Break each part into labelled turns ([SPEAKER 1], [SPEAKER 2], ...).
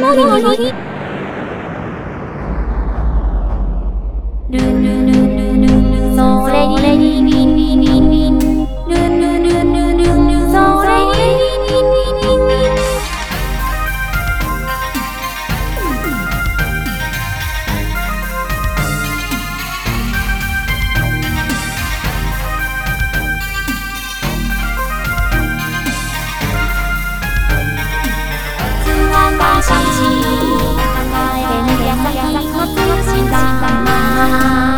[SPEAKER 1] もぎもぎルンルンルンルン Bye.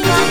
[SPEAKER 1] Bye.